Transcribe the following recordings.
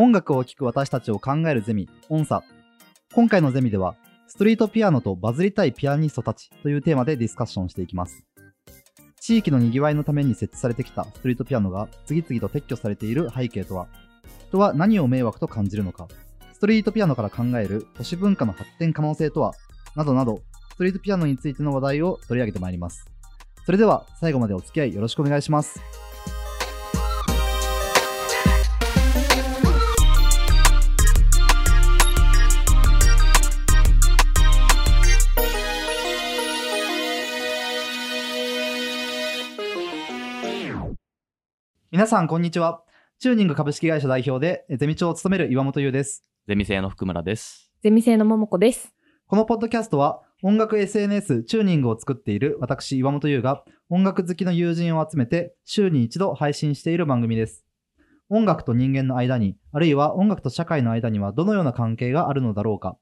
音楽を聴く私たちを考えるゼミ、音差。今回のゼミでは、ストリートピアノとバズりたいピアニストたちというテーマでディスカッションしていきます。地域の賑わいのために設置されてきたストリートピアノが次々と撤去されている背景とは、人は何を迷惑と感じるのか、ストリートピアノから考える都市文化の発展可能性とは、などなど、ストリートピアノについての話題を取り上げてまいります。それでは最後までお付き合いよろしくお願いします。皆さんこんにちは。チューニング株式会社代表でゼミ長を務める岩本優です。ゼミ生の福村です。ゼミ生の桃子です。このポッドキャストは音楽 SNS チューニングを作っている私岩本優が音楽好きの友人を集めて週に一度配信している番組です。音楽と人間の間に、あるいは音楽と社会の間にはどのような関係があるのだろうか。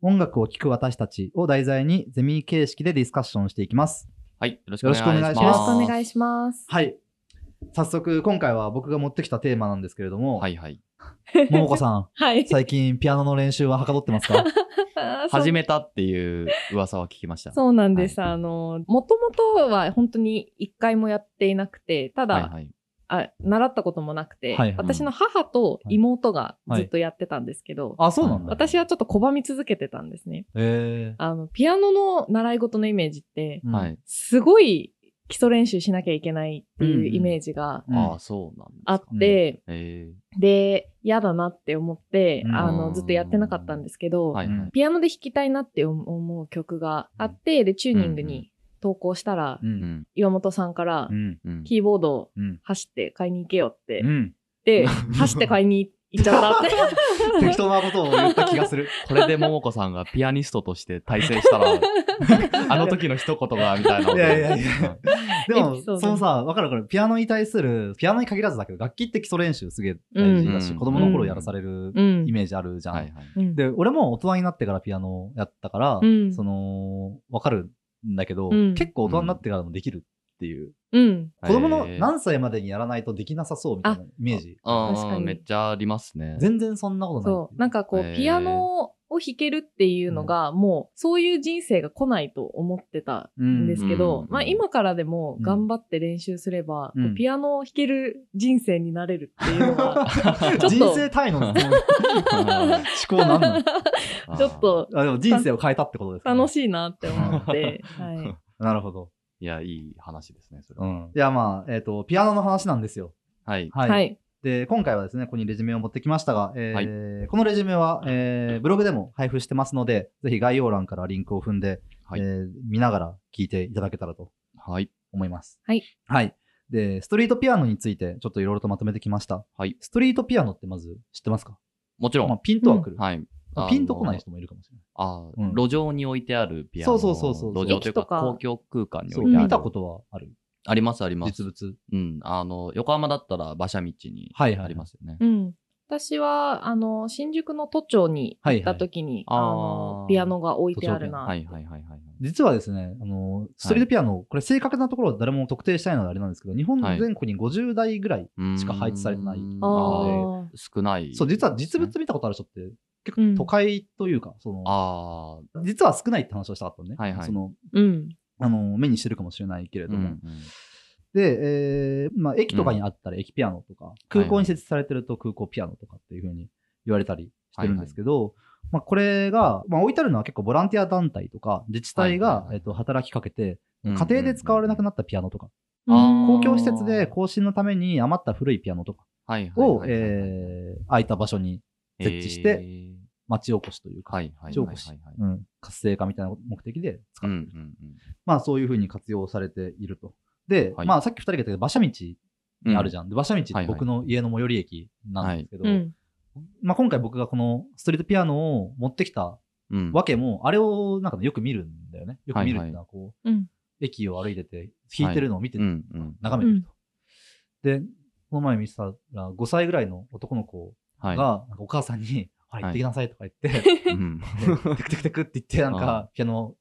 音楽を聴く私たちを題材にゼミ形式でディスカッションしていきます。はい、よろしくお願いします。よろしくお願いします。はい。早速今回は僕が持ってきたテーマなんですけれども、はいはい。ももこさん、はい。最近ピアノの練習ははかどってますか？始めたっていう噂は聞きました。そうなんです。はいあの、もともとは本当に一回もやっていなくて、ただ、はいはい。あ習ったこともなくて、はいはい私の母と妹がずっとやってたんですけど、あ、そうなんだ。私はちょっと拒み続けてたんですね。えあの、ピアノの習い事のイメージって、ー、はい。すごい基礎練習しなきゃいけないっていうイメージがうんああ、そうなんですか。あって、えで、嫌だなって思って、うんあの、ずっとやってなかったんですけど、ー、はいはい。ピアノで弾きたいなって思う曲があって、で、チューニングに投稿したら、う。うんん。岩本さんから。キーボードをうん。走って買いに行けよって、うん。で、走って買いに行っちゃったって。適当なことを言った気がする。これで桃子さんがピアニストとして大成したら、あの時の一言が、みたいな。いやいやいや。でも、そのさ、わかるわかる。ピアノに対する、ピアノに限らずだけど、楽器って基礎練習すげえ大事だし、うん子供の頃やらされるうんイメージあるじゃん。で、俺も大人になってからピアノやったから、うんその、わかるんだけど、うん結構大人になってからもできるっていう。うん。子供の何歳までにやらないとできなさそうみたいなイメージ。ああ、確かにめっちゃありますね。全然そんなことない。そう。なんかこう、ピアノを弾けるっていうのが、もう、そういう人生が来ないと思ってたんですけど、うんまあ今からでも頑張って練習すれば、ピアノを弾ける人生になれるっていうのが、ちょっ人と生単位の思考なんなの？ちょっとあでも人生を変えたってことですか、ね、楽しいなって思って、はい。なるほど。いや、いい話ですね、それは。うん。いや、まあ、えっ、と、ピアノの話なんですよ。はい。はい。はい。で、今回はですね、ここにレジュメを持ってきましたが、えーこのレジュメは、えーブログでも配布してますので、ぜひ概要欄からリンクを踏んで、はいえー見ながら聞いていただけたらとはい。思います。はい。はい。で、ストリートピアノについてちょっといろいろとまとめてきました。はい。ストリートピアノってまず知ってますか？もちろん。まあ、ピンとはくる、はい。ピンとこない人もいるかもしれない。ああ、うん路上に置いてあるピアノ。そうそうそうそう路上というか公共空間にそう、置いてある。見たことはあるありますあります。実物。うん。あの、横浜だったら馬車道にはいはいありますよね。うん。私は、あの、新宿の都庁に行った時に、はいはいああのー、ピアノが置いてあるな。はいはいはいはい。実はですね、あの、ストリートピアノ、これ正確なところは誰も特定したいのであれなんですけど、日本全国に50台ぐらい、うんしか配置されてないうんああ少ない。そう、実は実物見たことある人って、結うん構都会というか、その、あ実は少ないって話をしたかったのね。はいはいその、うん。あの、目にしてるかもしれないけれあ。ども。うんうんで、えーまあ、駅とかにあったら駅ピアノとか、空港に設置されてると空港ピアノとかっていう風に言われたりしてるんですけど、まあ、これが、まあ、置いてあるのは結構ボランティア団体とか、自治体がはいはいは、いえっと、働きかけて、うん家庭で使われなくなったピアノとか、公共施設で更新のために余った古いピアノとかはいはいはいを、はい。えー空いた場所に設置して、えー町おこしというか、町おこし活性化みたいな目的で使うってる。んうんうんまあそういうふうに活用されていると。で、はいまあさっき二人が言ったけど、馬車道にあるじゃん。で馬車道って僕の家の最寄り駅なんですけど、うん。まあ今回僕がこのストリートピアノを持ってきたうん。わけも、あれをなんかねよく見るんだよね。よく見るっていうのはこう、うん。駅を歩いてて弾いてるのを見て。眺めてると。で、この前見てたら5歳ぐらいの男の子はい。が、お母さんに、はい、行ってきなさいとか言って、うん。でテクテクテクって言って、なんあか、ピアノ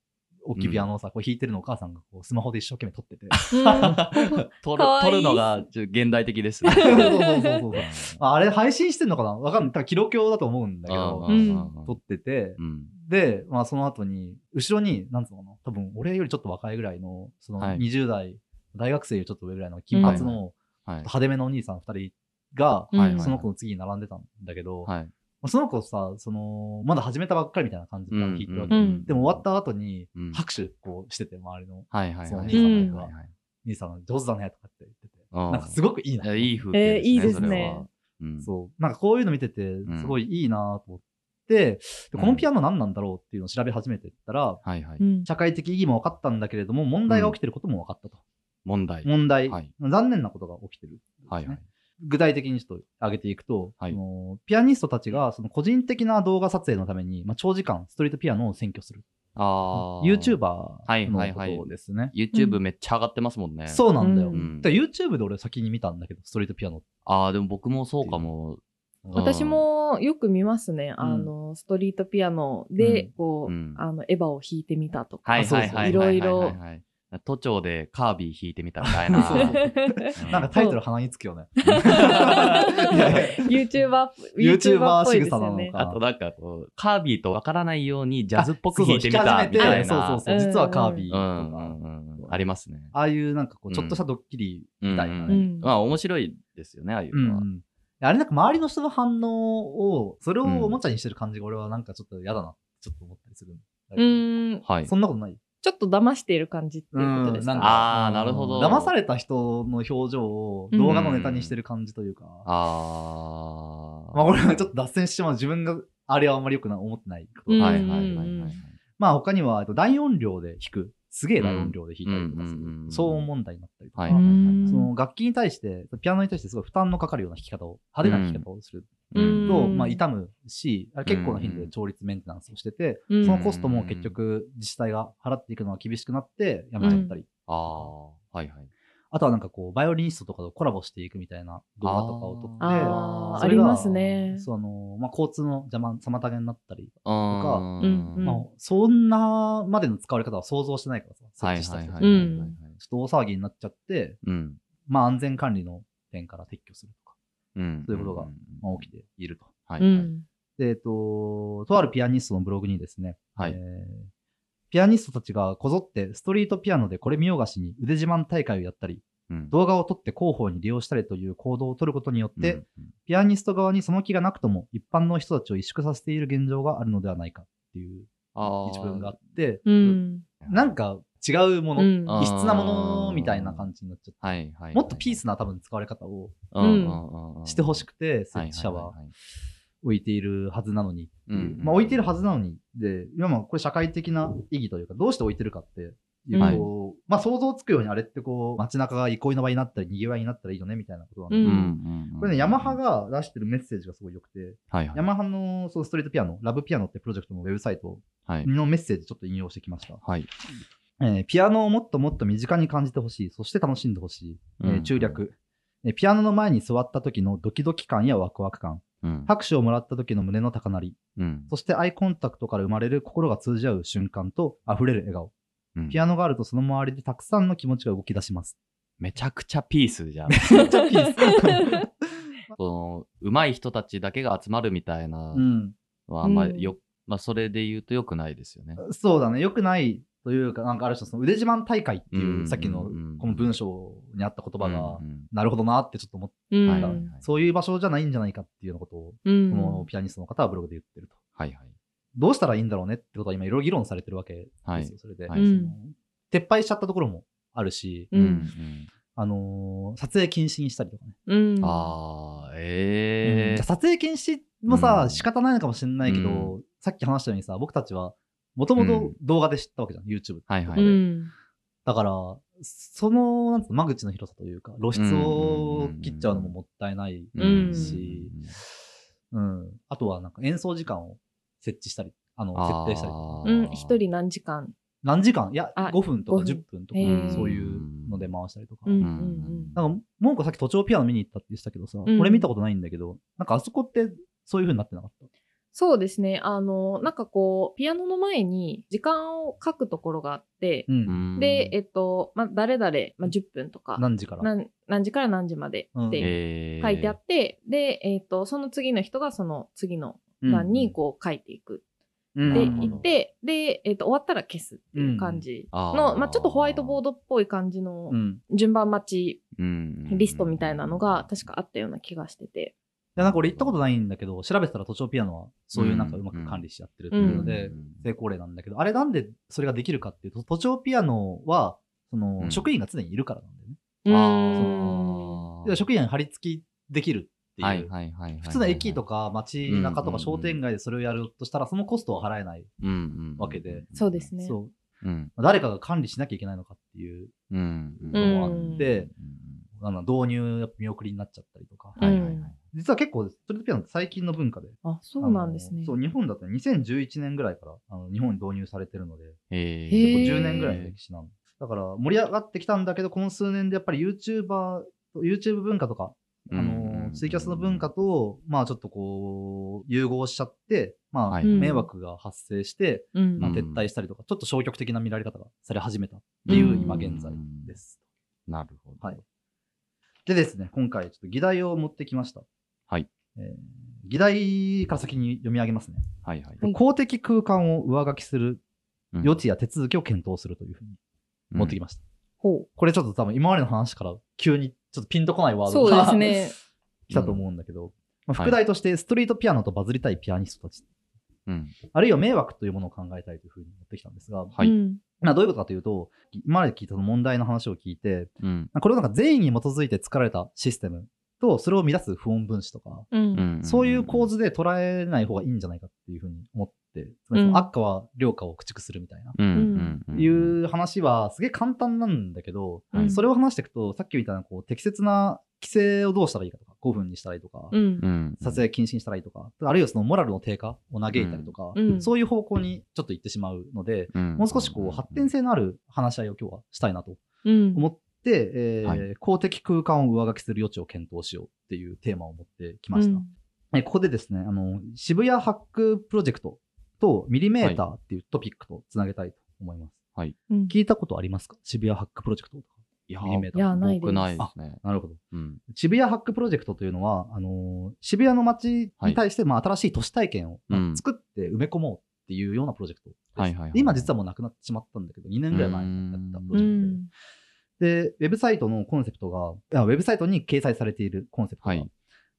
大きいピアノをさ、こう弾いてるのをお母さんがこうスマホで一生懸命撮ってて。撮る撮るのがちょ現代的ですね。そうそうそうそうああれ配信してんのかなわかんない。多分記録用だと思うんだけど、うん。撮ってて、うん。で、まあその後に、後ろに、なんつうのかな、多分俺よりちょっと若いぐらいの、そのはい。20代、大学生よりちょっと上ぐらいの金髪のはい。派手めのお兄さん二人が、その子の次に並んでたんだけど、はい。その子さ、その、まだ始めたばっかりみたいな感じで弾いてるわけ。うんでも終わった後にうん、拍手こうしてて、周りのはいはいはい。そう兄さんがはいはい兄さん上手だねとかって言ってて、うんなんかすごくいいな。いやいい風景えーいいですそれはね。うんそう。なんかこういうの見てて、すごいいいなと思って、でこのピアノ何なんだろうっていうのを調べ始めてったら、はいはい。うん社会的意義も分かったんだけれども、問題が起きてることも分かったと。問題。問題、はい残念なことが起きてる、はいはい。具体的にちょっと挙げていくと、はいそのピアニストたちがその個人的な動画撮影のために、まあ、長時間ストリートピアノを占拠する。ああ。YouTuber はいはいはいのことですね。YouTube めっちゃ上がってますもんね。そうなんだよ。うんだから YouTube で俺先に見たんだけど、ストリートピアノ。ああ、でも僕もそうかも。私もよく見ますね。あの、ストリートピアノで、うんこう、うんあの、エヴァを弾いてみたとか。はいそうそうはいはい。いろいろ。都庁でカービィ弾いてみたみたいな。なんかタイトル鼻につくよね。YouTuber、YouTuber 仕草なのか。あとなんかこう、カービィとわからないようにジャズっぽくあ弾いてみたそうそうみたいそうな。そうそう。実はカービィとか。んうんうん。ありますね。ああいうなんかこう、ちょっとしたドッキリみたいなね。うんうんまあ面白いですよね、ああいうのは。うんあれなんか周りの人の反応を、それをおもちゃにしてる感じが俺はなんかちょっと嫌だな、ちょっと思ったりするう。ん。はい。そんなことない？ちょっと騙している感じっていうことですか、あーなるほど。騙された人の表情を動画のネタにしてる感じというか。あまあ俺はちょっと脱線してしまう自分があれはあんまり良くな思ってないこと。いはいはいはいはい。まあ他にはえっと大音量で弾く。すげえ大音量で弾いたりとかする。騒音問題になったりとか。その楽器に対して、ピアノに対してすごい負担のかかるような弾き方を、派手な弾き方をする。うん。と、まあ傷むし、結構な頻度で調律メンテナンスをしてて、うん。そのコストも結局自治体が払っていくのが厳しくなってやめちゃったり。ああ、はいはい。あとはなんかこう、バイオリニストとかとコラボしていくみたいな動画とかを撮って、あーそれがありますねその、まあ、交通の邪魔、妨げになったり、あーうんうんまあ、そんなまでの使われ方は想像してないからさ、はい設置した人たちょっと大騒ぎになっちゃって、うん。まあ安全管理の点から撤去するとか、うん。そういうことがんまあ、起きていると。はい。はい。うん。で、えっと、とあるピアニストのブログにですね、はいえーピアニストたちがこぞってストリートピアノでこれ見よがしに腕自慢大会をやったり、うん。動画を撮って広報に利用したりという行動を取ることによって、うんピアニスト側にその気がなくとも一般の人たちを萎縮させている現状があるのではないかっていう一文があって、うん。なんか違うもの、うん。異質なものみたいな感じになっちゃって、はいはい。もっとピースな多分使われ方をうんうんうんうん。してほしくて、設はい置者は置いているはずなのにまあ置いているはずなのに、で、今まあこれ社会的な意義というか、どうして置いてるかっていう、はい。こうまあ想像つくようにあれってこう、街中が憩いの場になったり、賑わいになったらいいよねみたいなことなんだけど、うんうんうんこれね、ヤマハが出してるメッセージがすごい良くて、はいはい。ヤマハのそのストリートピアノ、ラブピアノってプロジェクトのウェブサイトはいのメッセージちょっと引用してきました。はい。えーピアノをもっともっと身近に感じてほしい、そして楽しんでほしい、えーうん中略、えーピアノの前に座った時のドキドキ感やワクワク感、うん拍手をもらった時の胸の高鳴り、うんそしてアイコンタクトから生まれる心が通じ合う瞬間と溢れる笑顔。うんピアノがあるとその周りでたくさんの気持ちが動き出します。めちゃくちゃピースじゃん。めっちゃピース。その、上手い人たちだけが集まるみたいなは、あんまうんよ、まあ、それで言うと良くないですよね。そうだね。良くないというか、なんかある種その腕自慢大会っていう、うんさっきのうんこの文章にあった言葉がう、んなるほどなってちょっと思った。そういう場所じゃないんじゃないかっていうようなことを、うん。このピアニストの方はブログで言ってると。はいはい。どうしたらいいんだろうねってことは今いろいろ議論されてるわけですよ、はい。それで、撤廃しちゃったところもあるし、あのー撮影禁止にしたりとかね。うん。ああ、ええじゃあ撮影禁止もさ、うん。仕方ないのかもしれないけど、さっき話したようにさ、僕たちは、もともと動画で知ったわけじゃん、YouTube。はいはい。うん。だから、その、なんつうの、間口の広さというか、露出を切っちゃうのももったいないうんし、うん。あとはなんか演奏時間を設置したり、あの、設定したりとか。うん。一人何時間？何時間？いや、あ5分とか5分10分とかそういうので回したりとか。うん。ううんん。なんか、モンコさっき都庁ピアノ見に行ったって言ってたけどさ、うん俺見たことないんだけど、なんかあそこってそういう風になってなかった？そうですね。あの、なんかこう、ピアノの前に時間を書くところがあって、うん。で、えっと、まあ、誰々、まあ、10分とか、何時から？何何時から何時までうん。ってえー。書いてあって、で、えっと、その次の人がその次の欄にこう書いていく。うん。ってなるほど。言って、で、えっと、終わったら消すっていう感じ。の、まあ、ちょっとホワイトボードっぽい感じのうん。順番待ちうん。リストみたいなのが確かあったような気がしてて。いや、なんか俺行ったことないんだけど、調べてたら都庁ピアノはそういうなんかうまく管理してやってるっていうので、成功例なんだけど、あれなんでそれができるかっていうと、都庁ピアノは、その、うん職員が常にいるからなんだよね。あーで職員が張り付きできるっていう。はいはいはいはい。普通の駅とか街中とか商店街でそれをやるとしたら、そのコストは払えない。うんうんわけでそうですね。そう。うん。誰かが管理しなきゃいけないのかっていううん。のもあうんって、あの導入やっぱ見送りになっちゃったりとか。はいはいはい。実は結構、ストリートピアノって最近の文化で。あ、そうなんですね。そう、日本だとね2011年ぐらいからあの日本に導入されてるので、えへー結構10年ぐらいの歴史なの。だから盛り上がってきたんだけど、この数年でやっぱり YouTuber、YouTube 文化とか、あの、ツイキャスの文化と、まあちょっとこう、融合しちゃって、まあ、はい迷惑が発生して、うんまあ、撤退したりとか、ちょっと消極的な見られ方がされ始めたっていううん今現在です。なるほど。はい。でですね、今回ちょっと議題を持ってきました。はい。えー議題から先に読み上げますね。はいはい。はい公的空間を上書きするうん余地や手続きを検討するというふうに持ってきました。ほこれちょっと多分今までの話から急にちょっとピンとこないワう。そうードがですね。来たと思うんだけど、まあ、はい副題としてストリートピアノとバズりたいピアニストたち、うん。あるいは迷惑というものを考えたいというふうに持ってきたんですが、はいうんまあどういうことかというと、今まで聞いた問題の話を聞いて、うん。これをなんか善意に基づいて作られたシステムと、それを乱す不穏分子とか、うん。そういう構図で捉えない方がいいんじゃないかっていうふうに思って、つまりその悪化は良化を駆逐するみたいな。いう話はすげえ簡単なんだけど、うんそれを話していくと、さっきみたいなこう適切な規制をどうしたらいいかとか、5分にしたらいいとか。撮影禁止にしたらいいとか、あるいはそのモラルの低下を嘆いたりとか、うんそういう方向にちょっと行ってしまうので、うんもう少しこう発展性のある話し合いを今日はしたいなとうん。思って、えーはい公的空間を上書きする余地を検討しようっていうテーマを持ってきました。えここでですね、あの、渋谷ハックプロジェクトとミリメーターっていうトピックとつなげたいと思います。うん聞いたことありますか？渋谷ハックプロジェクトとか。いやミリメーター。いやないです僕ないですね。なるほど。うん。渋谷ハックプロジェクトというのは、あのー渋谷の街に対して、まあ、新しい都市体験を、まあうん作って埋め込もうっていうようなプロジェクトです。はいはいはい今実はもうなくなってしまったんだけど、2年ぐらい前にやったプロうジェクトで。ん。で、ウェブサイトのコンセプトが、あウェブサイトに掲載されているコンセプトが、はい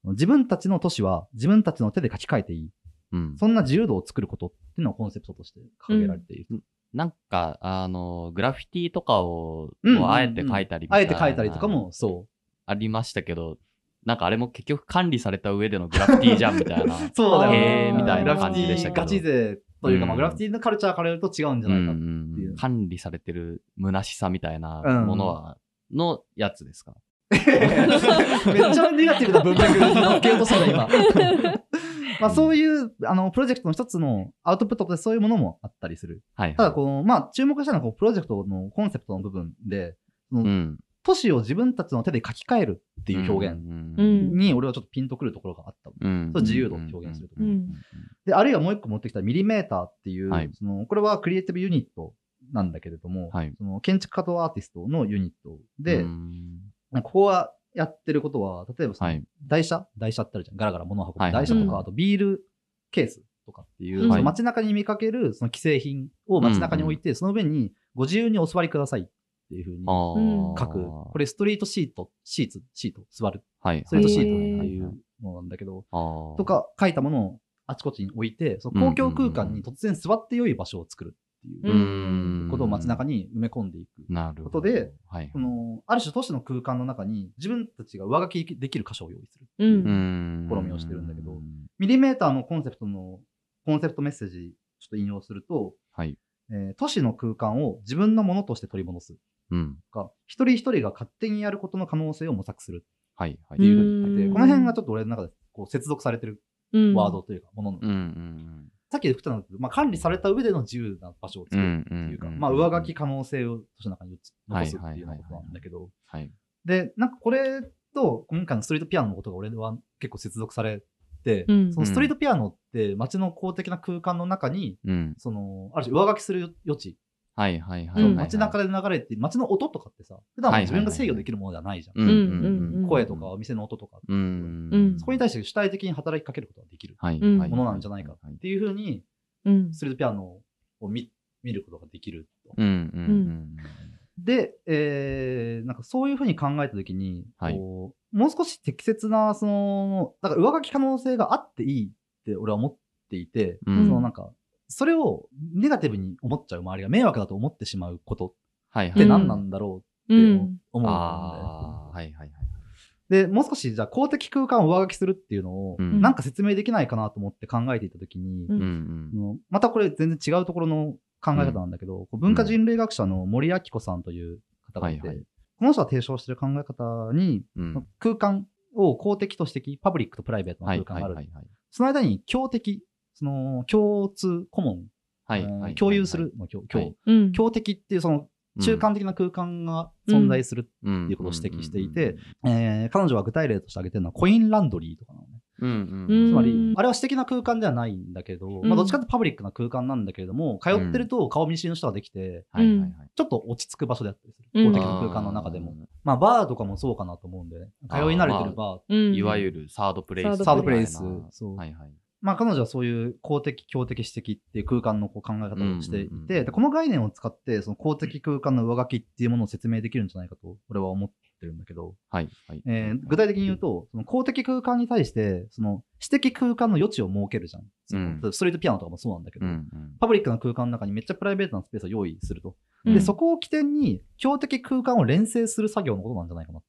自分たちの都市は自分たちの手で書き換えていい。うん。そんな自由度を作ることっていうのをコンセプトとして掲げられている。なんか、あの、グラフィティとかを、うんをあえて書いたりあえて書いたりとかも、そありましたけど、なんかあれも結局管理された上でのグラフィティじゃんみたいな。う。そうだよへーみたいな感じでしたけどガチ勢というか、まあ、うんグラフィティのカルチャーから言うと違うんじゃないか。うんうんっていう管理されてる虚しさみたいなうんものは、のやつですか？めっちゃネガティブな文脈に乗っけようとしたな、今。まあそういうあのプロジェクトの一つのアウトプットでそういうものもあったりする。はい。ただこの、まあ注目したのはこうプロジェクトのコンセプトの部分で、そのうん。都市を自分たちの手で書き換えるっていう表現うん。に俺はちょっとピンとくるところがあった。うん。そう自由度を表現すると。ころ。うん。で、あるいはもう一個持ってきたミリメーターっていう、はい。そのこれはクリエイティブユニットなんだけれども、はい。その建築家とアーティストのユニットで、うん。ここはやってることは、例えばそのはい。台車、台車ってあるじゃん。ガラガラ物を運ぶ。はい。台車とか、うん。あとビールケースとかっていう、うんその街中に見かけるその既製品を街中に置いて、その上にご自由にお座りくださいっていうふうに書く。これストリートシート、シーツ、シート、座る。はい。ストリートシートっていうものなんだけど、とか書いたものをあちこちに置いて、その公共空間に突然座って良い場所を作るっていううんことを街中に埋め込んでいく。なるほど。ことで、はいそ。のある種都市の空間の中に自分たちが上書きできる箇所を用意する。う。うんん試みをしてるんだけどミリメーターのコンセプトの、コンセプトメッセージ、ちょっと引用すると、はい。えー都市の空間を自分のものとして取り戻すうん。とか、一人一人が勝手にやることの可能性を模索するはい。はい。っていうふうに書いて、うんこの辺がちょっと俺の中でこう接続されてるうんワードというか、ものの、うんうんさっき言ったのまあ、管理された上での自由な場所を作るっていうか、んまあ、上書き可能性を都市の中に残すってはいいうようなことなんだけど、はい。で、なんかこれと今回のストリートピアノのことが俺は結構接続されで、うんそのストリートピアノって街の公的な空間の中に、うん。その、ある種上書きする余地、はいはいはい。うん街中で流れて、街の音とかってさ、普段は自分が制御できるものではないじゃん。うんうんうん声とかお店の音とか。うん。うんそこに対して主体的に働きかけることができる。ものなんじゃないかっていうふうに、うんストリートピアノを見見ることができると。うんうんで、えー、なんかそういうふうに考えたときに、はいこうもう少し適切な、その、だから上書き可能性があっていいって俺は思っていて、うん。そのなんか、それをネガティブに思っちゃう周りが迷惑だと思ってしまうことはいはい。って何なんだろうってうん思うんはいはいはい。で、もう少しじゃあ公的空間を上書きするっていうのを、うんなんか説明できないかなと思って考えていたときに、うんまたこれ全然違うところの考え方なんだけど、こう文化人類学者の森明子さんという方がいて、はいはいこの人が提唱している考え方に、うん空間を公的と私的、パブリックとプライベートのはい空間がある。はいはいはい。その間に共的、その共通、コモン、はい。共有するの共、共はいうん共的っていうその中間的な空間が存在する、っていうことを指摘していて、えー彼女は具体例として挙げてるのはコインランドリーとかなのね。うんうんつまりう、んあれは私的な空間ではないんだけど、んまあどっちかってパブリックな空間なんだけれども、通ってると顔見知りの人ができて、はいはいはい。ちょっと落ち着く場所であったりする。うん公的な空間の中でも。まあバーとかもそうかなと思うんで、通い慣れてるバー。うんいわゆるサードプレイス。サードプレイスみたいなそうはいはい。まあ彼女はそういう公的、共的、私的っていう空間のこう考え方をしていて、でこの概念を使って、その公的空間の上書きっていうものを説明できるんじゃないかと、俺は思ってるんだけど、はいはい。えー具体的に言うと、その公的空間に対して、その私的空間の余地を設けるじゃん。うんストリートピアノとかもそうなんだけど、うんうんパブリックな空間の中にめっちゃプライベートなスペースを用意すると。うんで、そこを起点に、標的空間を連成する作業のことなんじゃないかなっ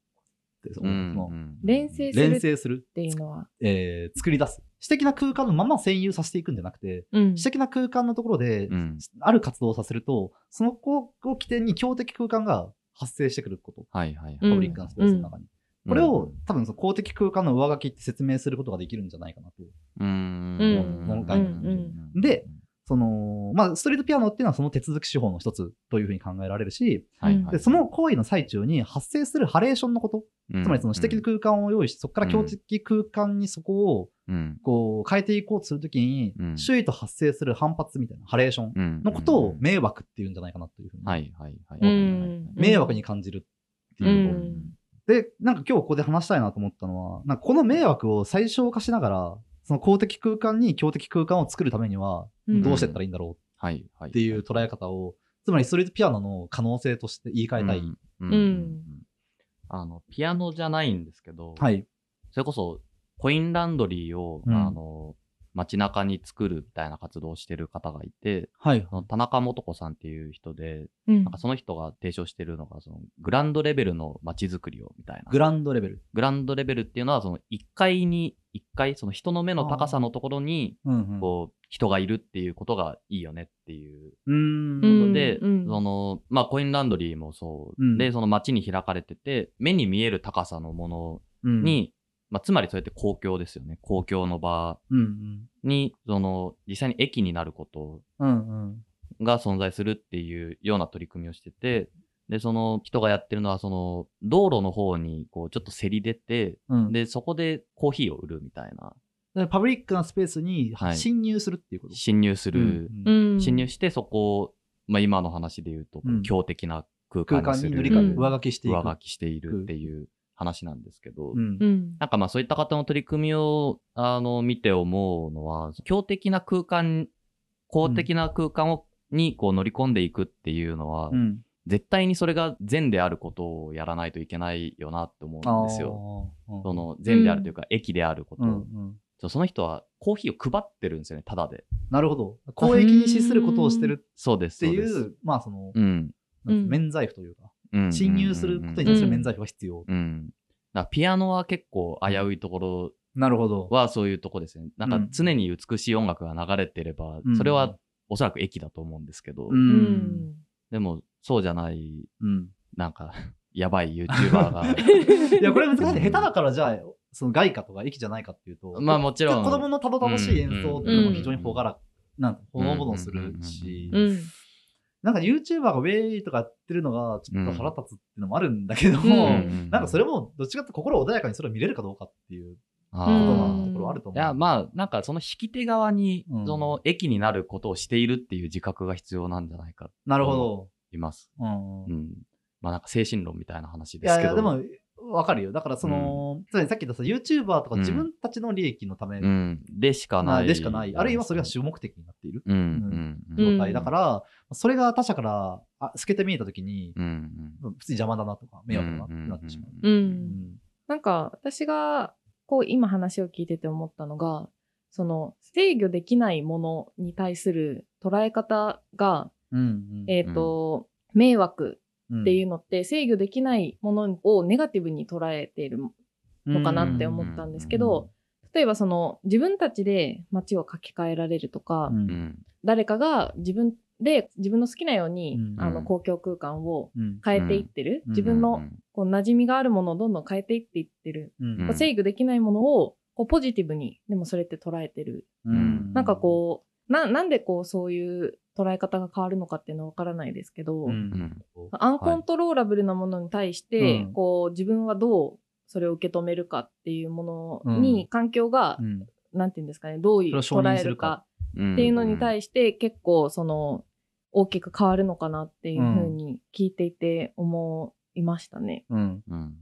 て。そうんのうん連成する連成する、っていうのは。えー作り出す。私的な空間のまま占有させていくんじゃなくて、うん私的な空間のところで、うんある活動をさせると、その子を起点に標的空間が発生してくること。はいはいはい。うんパブリックなスペースの中に。これを、うん多分その公的空間の上書きって説明することができるんじゃないかなと。うんうんもの概念で、その、まあ、ストリートピアノっていうのはその手続き手法の一つというふうに考えられるし、はいはいで、その行為の最中に発生するハレーションのこと、つまりその私的空間を用意して、そこから強的空間にそこをうん。こう変えていこうとするときにう、ん。周囲と発生する反発みたいなハレーションうんのことを迷惑っていうんじゃないかなというふうに、はいはいはい。うん。迷惑に感じるってういうこと。ん。で、なんか今日ここで話したいなと思ったのは、なんかこの迷惑を最小化しながら、その公的空間に強的空間を作るためには、うん。どうしてったらいいんだろうっていう捉え方を、つまりストリートピアノの可能性として言い換えたい。うんうん。うん。あの、ピアノじゃないんですけど、はい。それこそ、コインランドリーを、うん。あの、街中に作るみたいな活動をしてる方がいて、はい。その田中素子さんっていう人で、うんなんかその人が提唱してるのが、そのグランドレベルの街づくりをみたいな。グランドレベル。グランドレベルっていうのは、その1階に、1階、その人の目の高さのところに。こう、人がいるっていうことがいいよねっていうことで、うんその、まあ、コインランドリーもそう、うんで、その街に開かれてて、目に見える高さのものうん、に、まあ、つまりそうやって公共ですよね。公共の場うんうん。に、その、実際に駅になること。が存在するっていうような取り組みをしてて、で、その人がやってるのは、その、道路の方に、こう、ちょっとせり出て、うん、で、そこでコーヒーを売るみたいな、でパブリックなスペースにはい侵入するっていうこと？侵入する、うんうん侵入して、そこを、まあ、今の話で言うと、うん強敵な空空間間にする。に塗り替え上書きしていく。上書きしているっていう話なんですけど、うんうんなんかまあそういった方の取り組みをあの見て思うのは、強的な空間、公的な空間を、にこう乗り込んでいくっていうのは、うん。絶対にそれが善であることをやらないといけないよなって思うんですよ。その善であるというか、益であること、うんうん。その人はコーヒーを配ってるんですよね、ただで。なるほど。公益に資することをしてるそうです。っていそうですう、まあその、うん。うん免罪符というか、うん侵入することに対する免罪符が必要。うん。だピアノは結構危ういところなるほど。はそういうとこですね。なんか常に美しい音楽が流れてれば、うんそれはおそらく駅だと思うんですけど、う。うんんでもそうじゃない、うん。なんか、やばい YouTuber が。いや、これ難しい。下手だからじゃあ、その外貨とか駅じゃないかっていうと、まあもちろん子供のたどたどしい演奏っていうのも非常にほがら、なんかほのぼのするしう、うんなんか YouTuber がウェイとかやってるのがちょっと腹立つっていうのもあるんだけどうも、んなんかそれもどっちかって心穏やかにそれを見れるかどうかっていうあことーなところあると思う。いや、まあ、なんかその引き手側に、うんその駅になることをしているっていう自覚が必要なんじゃないかとなるほど。います。うんうん。まあなんか精神論みたいな話いですけど。やいや、でも、わかるよ。だから、その、つまりさっき言ったさ、YouTuber とかうん自分たちの利益のためうん。でしかない。でしかない。あるいはそれが主目的になっているうん。うん。うん。うん状態だから、それが他者からあ透けて見えたときに、うん。普通に邪魔だなとか、迷惑だなってなってしまう。うんうんなんか私がこう今話を聞いてて思ったのがその制御できないものに対する捉え方が、うんえっ、と、迷惑うんっていうのって制御できないものをネガティブに捉えているのかなって思ったんですけど、例えばその自分たちで街を書き換えられるとか、うん。うん。誰かが自分で自分の好きなように、うんあの公共空間をうん。変えていってる、うん。自分のこう馴染みがあるものをどんどん変えていっていってる、こう制御できないものをこうポジティブにでもそれって捉えてる、うん。なんかこうななんでこうそういう捉え方が変わるのかっていうのはわからないですけど、うんうんアンコントローラブルなものに対して、うんこう自分はどうそれを受け止めるかっていうものうんに、環境が、うんなんていうんですかねどういう捉えるか。っていうのに対して結構その大きく変わるのかなっていうふうに聞いていて思いましたね。うんうん。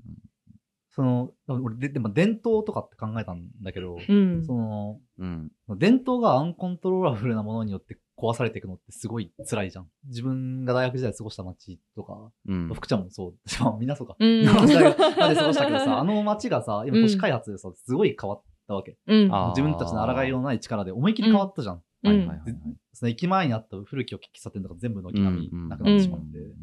その、俺で、でも伝統とかって考えたんだけど、うん。その、うん。伝統がアンコントローラブルなものによって壊されていくのってすごい辛いじゃん。自分が大学時代過ごした街とか、うん。福ちゃんもそう、まあみんなそうか。うん大学まで過ごしたけどさ、あの街がさ、今都市開発でさ、すごい変わったわけ。うん。自分たちの抗いのない力で思いっきり変わったじゃん。うんはいはいはいはい。その駅前にあった古き良き喫茶店とか全部軒並みなくなってしまって、うん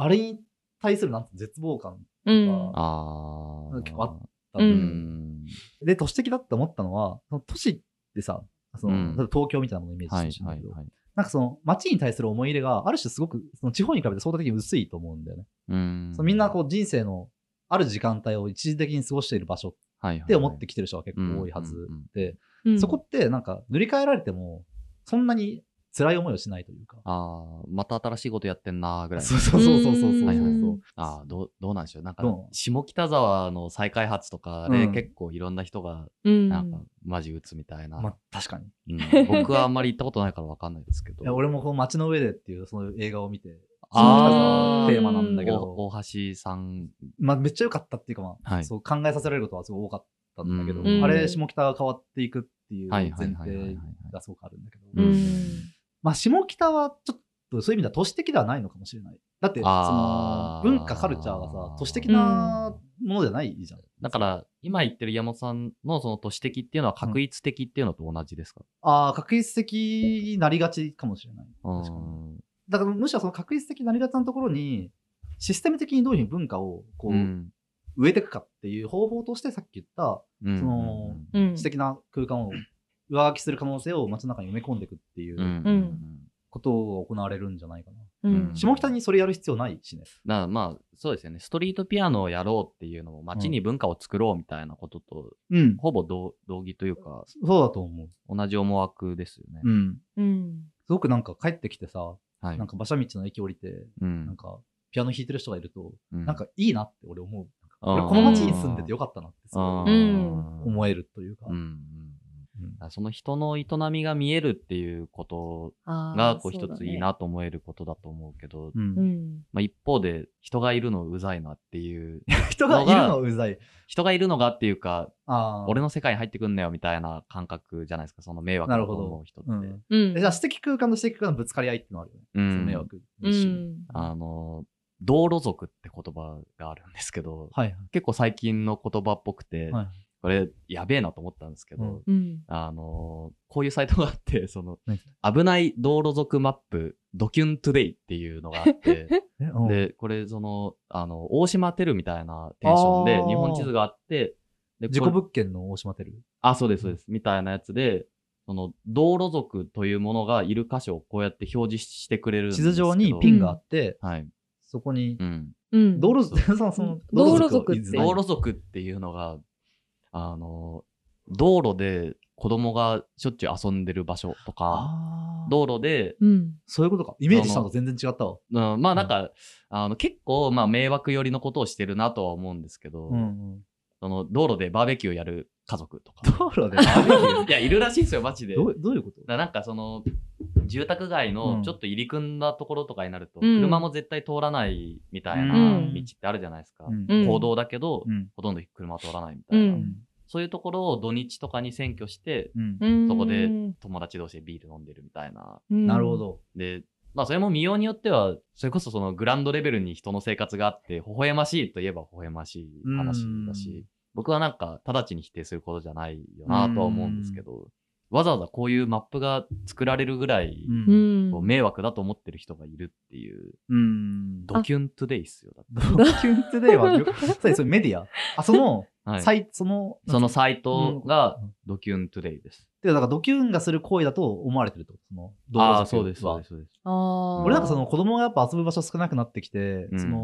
あれに対するなんて絶望感うん。ああ。結構あったうんうん。で、都市的だって思ったのは、その都市ってさ、そのうん東京みたいなものをイメージはいしてほしいんだけど、はいはい。なんかその街に対する思い入れがある種すごくその地方に比べて相対的に薄いと思うんだよね。うんそのみんなこう人生のある時間帯を一時的に過ごしている場所はいって思ってきてる人が結構多いはずで、うんそこってなんか塗り替えられてもそんなに辛い思いをしないというか。ああ、また新しいことやってんなーぐらい。そうそうそうそうそうそうそう。はいはいうんああ、どう、どうなんでしょう。なんか下北沢の再開発とかでうん結構いろんな人が、うん。なんか、マジ打つみたいな。まあ確かに。いうん僕はあんまり行ったことないからわかんないですけど。や俺もこの街の上でっていうその映画を見て、あーテーマなんだけど、お大橋さん、まあめっちゃ良かったっていうかまあ、はいそう考えさせられることはすごい多かったんだけど、うんあれ下北が変わっていくっていうはい前はいはいはいはい提がすごくあるんだけど、うん。まあ下北はちょっとそういう意味では都市的ではないのかもしれない。だってその文化カルチャーがさ都市的なものじゃないじゃん。だから、今言ってる山本さんのその都市的っていうのは確一的っていうのと同じですか、ああ確率的になりがちかもしれない。うん、確かに。だからむしろその確率的になりがちなところにシステム的にどういうふうに文化をこう、うん植えていくかっていう方法としてさっき言ったうんそのうん。素敵な空間を上書きする可能性を街の中に埋め込んでいくっていうことが行われるんじゃないかな。うん。下北にそれやる必要ないしね。だからまあ、そうですよね。ストリートピアノをやろうっていうのも、街に文化を作ろうみたいなことと、うん。ほぼ同同義というか、そうだと思う。同じ思惑ですよね。うん。うん。すごくなんか帰ってきてさ、はい。なんか馬車道の駅降りて、うんなんかピアノ弾いてる人がいると、うんなんかいいなって俺思う。この街に住んでてよかったなってすごいあー思えるというか。うんその人の営みが見えるっていうことがこう一ついいなと思えることだと思うけど、うんうん。まあ、一方で人がいるのうざいなっていう 人がいるのうざい。人がいるのがっていうか。俺の世界に入ってくんなよみたいな感覚じゃないですかその迷惑だとなるほど思う人って。うんうん。えじゃあ、私的空間と私的空間のぶつかり合いってのあるよね。うんその迷惑。あの道路族って言葉があるんですけどはい結構最近の言葉っぽくて、はいこれやべえなと思ったんですけど、うん。うん。あのこういうサイトがあって その何危ない道路族マップドキュントゥデイっていうのがあって でこれそのあの大島テルみたいなテンションで日本地図があってで事故物件の大島テル？あそうですそうですみたいなやつでその道路族というものがいる箇所をこうやって表示してくれるんです地けど図上にピンがあって、はい、そこにう、ん、うん。道路族、その、その道路族って道路族っていうのがあの道路で子供がしょっちゅう遊んでる場所とか道路でうん。そういうことか。イメージしたのと全然違ったわ。うん、まあなんか、あの結構まあ迷惑寄りのことをしてるなとは思うんですけど、うんうん。その道路でバーベキューやる家族とか。道路でバーベキューいや、いるらしいですよ、マジで。どうどういうこと？なんかその、住宅街うんのちょっと入り組んだところとかになると、うん車も絶対通らないみたいなうん道ってあるじゃないですか。うんうん公道だけど、うんほとんど車は通らないみたいな。うんそういうところを土日とかに占拠して、うんうんそこで友達同士でビール飲んでるみたいな。なるほ。ど。で、まあそれも見ようによっては、それこそそのグランドレベルに人の生活があって、微笑ましいといえば微笑ましい話だし、僕はなんか直ちに否定することじゃないよなとは思うんですけど、わざわざこういうマップが作られるぐらい、う。うんん。こう迷惑だと思ってる人がいるっていう、うん。ドキュン Today っすよ。ドキュントゥデイは、よ そうそれメディアあ、その、はいサイその、そのサイトがうんドキュン Today です。てか、だからドキュンがする行為だと思われてるってことその、道ああ、路沿いそうです、そうです、そうです。ああ。俺なんかその子供がやっぱ遊ぶ場所少なくなってきて、うんその、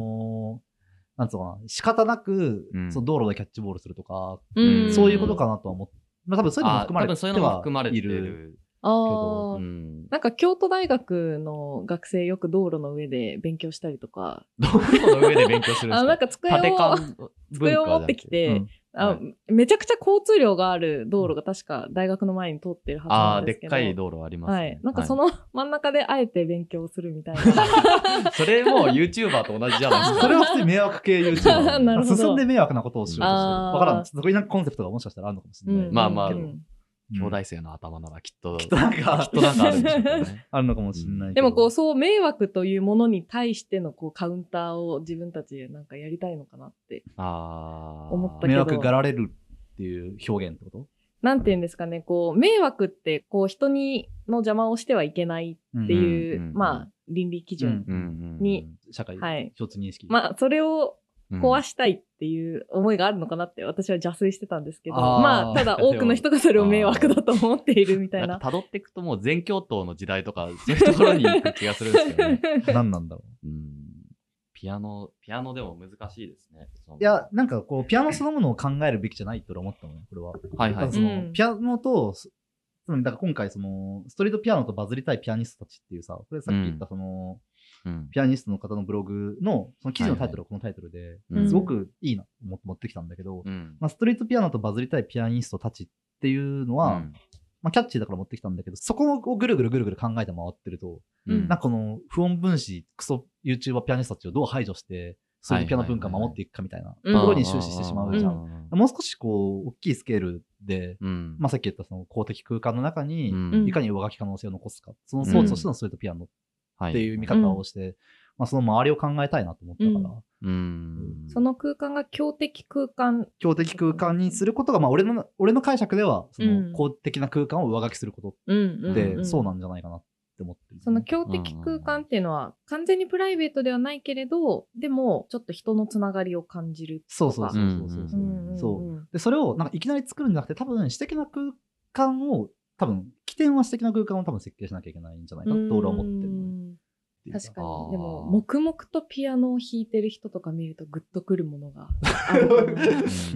なんつうのかな、仕方なく、うんその道路でキャッチボールするとか、うんそういうことかなとは思って、まあ多分そういうのもあ含まれて多分そういうのもはい含まれてる。る。ああ。うん。なんか京都大学の学生よく道路の上で勉強したりとか、道路の上で勉強するんですかあなんか机を机を持ってきて、うんあはめちゃくちゃ交通量がある道路が確か大学の前に通ってるはずああ、なんでけど。ですっかい道路ありますね。はい。なんかその、の真ん中であえて勉強するみたいな。それも YouTuber と同じじゃないですか。それは普通に迷惑系 YouTuber。なるほど進んで迷惑なことをしようとしてる。わからん。そこになんかコンセプトがもしかしたらあるのかもしれない。まあまあうんうん兄弟生の頭ならきっと、きっとなんかきっとなんかあるんでしょうね。あるのかもしれないけど。でもこう、そう迷惑というものに対してのこうカウンターを自分たちでなんかやりたいのかなって。ああ。思ったけど。迷惑がられるっていう表現ってこと？なんて言うんですかね、こう、迷惑ってこう人にの邪魔をしてはいけないっていう、うん。うん。まあ、倫理基準。うん。うん。うん。に社会はい。共通認識。まあ、それをうん。壊したいっていう思いがあるのかなって私は邪推してたんですけど、あーまあ、ただ多くの人がそれを迷惑だと思っているみたいな。なんか辿っていくともう全教頭の時代とか、そういうところに行く気がするんですけどね。何なんだろう。うんピアノ、ピアノでも難しいですね。いや、なんかこう、ピアノそのものを考えるべきじゃないって俺は思ったのね、これは。はいはいその、うんピアノと、だから今回その、ストリートピアノとバズりたいピアニストたちっていうさ、これさっき言ったその、うんピアニストの方のブログの、その記事のタイトルはこのタイトルで、うんすごくいいなと思って持ってきたんだけど、うんまあ、ストリートピアノとバズりたいピアニストたちっていうのは、うんまあ、キャッチーだから持ってきたんだけど、そこをぐるぐるぐるぐる考えて回ってると、うんなんかこの不穏分子、クソ YouTuber ピアニストたちをどう排除して、そういうピアノ文化を守っていくかみたいなうんところに終始してしまうじゃん。ん。もう少しこう、大きいスケールで、うんまあ、さっき言ったその公的空間の中に、うんいかに上書き可能性を残すか、その装置としてのストリートピアノはっていう見方をして、まあ、その周りを考えたいなと思ったから、うん。その空間が強敵空間。強的空間にすることが、まあ、俺の、俺の解釈では、そうんの公的な空間を上書きすることうんうんうんで、そうなんじゃないかなって思ってる、その強敵空間っていうのは完全にプライベートではないけれど、でもちょっと人のつながりを感じるとか。そうそうそうそうそう。うんうんうんそうで、それをなんかいきなり作るんじゃなくて、多分私的な空間を、多分起点は私的な空間を多分設計しなきゃいけないんじゃないかと俺は思ってるのね。確かに。でも、黙々とピアノを弾いてる人とか見るとグッとくるものが。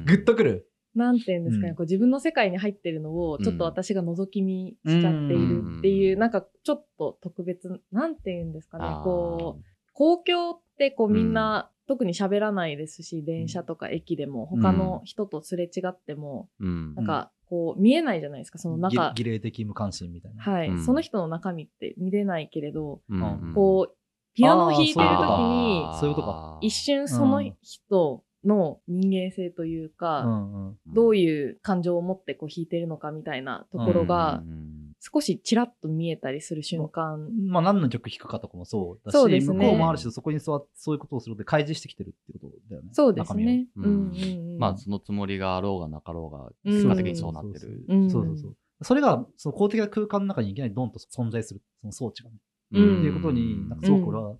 グッとくる？なんていうんですかね、うん。こう自分の世界に入ってるのをちょっと私が覗き見しちゃっているっていう、うん。なんかちょっと特別、なんていうんですかね。こう、公共ってこうみんな、特に喋らないですし、電車とか駅でも他の人とすれ違っても、うん。なんかこう見えないじゃないですか、その中。儀礼的無関心みたいな。はい、うんその人の中身って見れないけれど、うんこう、ピアノを弾いてる時にそういうことか一瞬その人の人間性というか、うんうん。どういう感情を持ってこう弾いてるのかみたいなところがうんうん少しちらっと見えたりする瞬間。まあ何の曲弾くかとかもそうだし、そうですね向こうもあるし、そこに座ってそういうことをするので開示してきてるっていうことだよね。そうですね。ううんんうんうんまあ、そのつもりがあろうがなかろうが、うん結果的にそうなってる。うんそうそうそう。それが、その公的な空間の中にいきなりドンと存在する、その装置がね。うんっていうことに、なんかすごく俺は、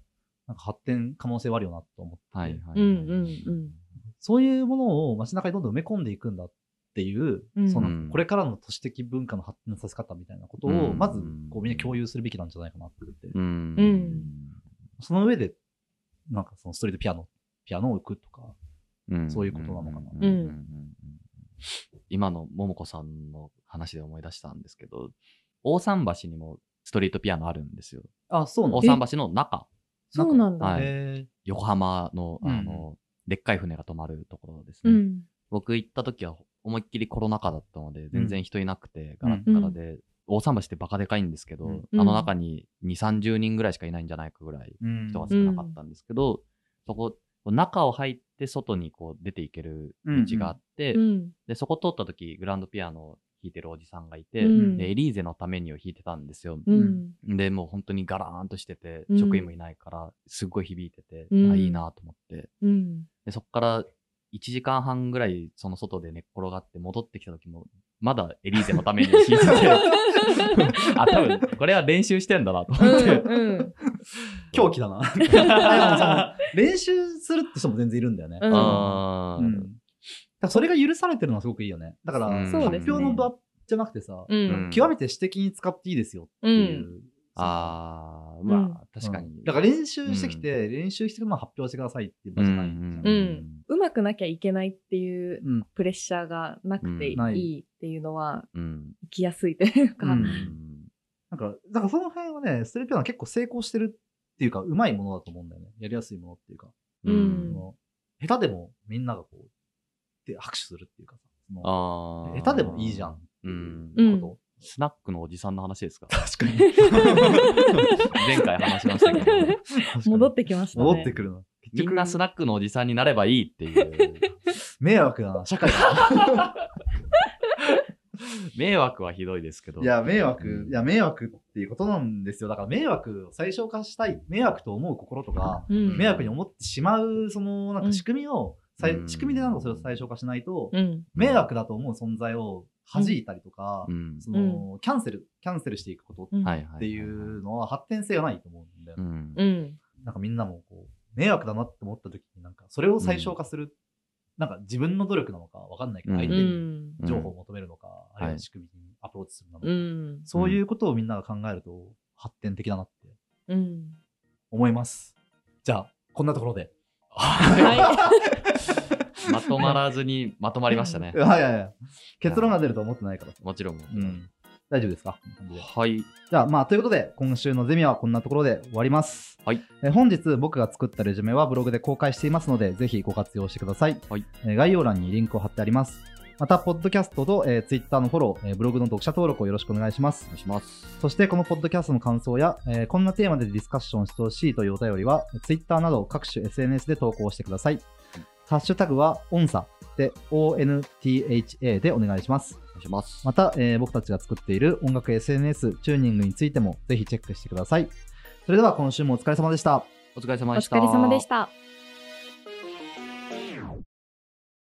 なんか発展可能性はあるよなと思ってて、はいはい。うんうんうんそういうものを街中にどんどん埋め込んでいくんだっていう、うん。そのうん。これからの都市的文化の発展させ方みたいなことを、うん。まずこうみんな共有するべきなんじゃないかなって。思って、うん。うん。その上で、なんかそのストリートピアノ、ピアノを置くとか、うん。そういうことなのかな。うん。うん。うんうん今の桃子さんの話で思い出したんですけど、大桟橋にもストリートピアノあるんですよ。あ、そう大なん桟橋の中、そうなんだ。はい。へ横浜の、うん。あの、でっかい船が止まるところですね。うん。僕行った時は、思いっきりコロナ禍だったので、全然人いなくて、ガラッガラで、大桟橋ってバカでかいんですけど、うんあの中に2、30人ぐらいしかいないんじゃないかぐらいうん人が少なかったんですけど、そこ、中を入って外にこう出ていける道があって、うん。で、そこ通った時、グランドピアノを弾いてるおじさんがいて、うんでエリーゼのためにを弾いてたんですよ。うん。で、もう本当にガラーンとしてて、うん職員もいないから、すっごい響いてて、うんあ、いいなと思って。うん。で、そっから1時間半ぐらいその外で寝っ転がって戻ってきた時も、まだエリーゼのために弾いてて、あ、多分、これは練習してんだなと思って。うん。狂気だな。練習するって人も全然いるんだよね。うんうんだそれが許されてるのはすごくいいよね。だから、うん発表の場じゃなくてさ、うん。極めて私的に使っていいですよっていう。あー、うんまあ、確かに。うんだから練習してきて、練習してまあ発表してくださいっていう場じゃない。うんうんうまくなきゃいけないっていううんプレッシャーがなくていいいっていうのはうん。生きやすいというか。うんうんなんか、だからその辺はね、ストリートピアノは結構成功してるっていうか、うまいものだと思うんだよね。やりやすいものっていうか。うん下手でもみんながこう、で拍手するっていうかさ、そのあー下手でもいいじゃんっうんていうこスナックのおじさんの話ですか？と。確かに。前回話しましたけど、戻ってきましたね。戻ってくるの。みんなスナックのおじさんになればいいっていう。迷惑だな、社会だ。迷惑はひどいですけど。いや、迷惑、いや、迷惑っていうことなんですよ。だから迷惑を最小化したい、迷惑と思う心とか、うん迷惑に思ってしまう、その、なんか仕組みを、さいうん仕組みでなんかそれを最小化しないと、うん。迷惑だと思う存在を弾いたりとか、うん。その、キャンセル、キャンセルしていくこと。っていうのは発展性がないと思うんだよね。なんかみんなもこう、迷惑だなって思った時になんか、それを最小化する、なんか自分の努力なのかわかんないけど、うん相う手にん。情報を求めるのか、あるいははい仕組みにアプローチするのか、うん。そういうことをみんなが考えると発展的だなってうん。思います。じゃあ、こんなところで。は まとまらずにまとまりましたね。はいはいはい。結論が出ると思ってないから。もちろん。うん。大丈夫ですか？はい。じゃあ、まあ、ということで、今週のゼミはこんなところで終わります。はい。えー本日僕が作ったレジュメはブログで公開していますので、ぜひご活用してください。はい。えー概要欄にリンクを貼ってあります。また、ポッドキャストと、えー、Twitter のフォロー、えーブログの読者登録をよろしくお願いしますお。願いします。そして、このポッドキャストの感想や、えーこんなテーマでディスカッションしてほしいというお便りは、Twitter など各種 SNS で投稿してください。ハッシュタグは、オンサで、ONTHA でお願いします。いします。また、えー僕たちが作っている音楽 SNS、チューニングについてもぜひチェックしてください。それでは今週もお疲れ様でした。お疲れ様おでした。疲れ様でした。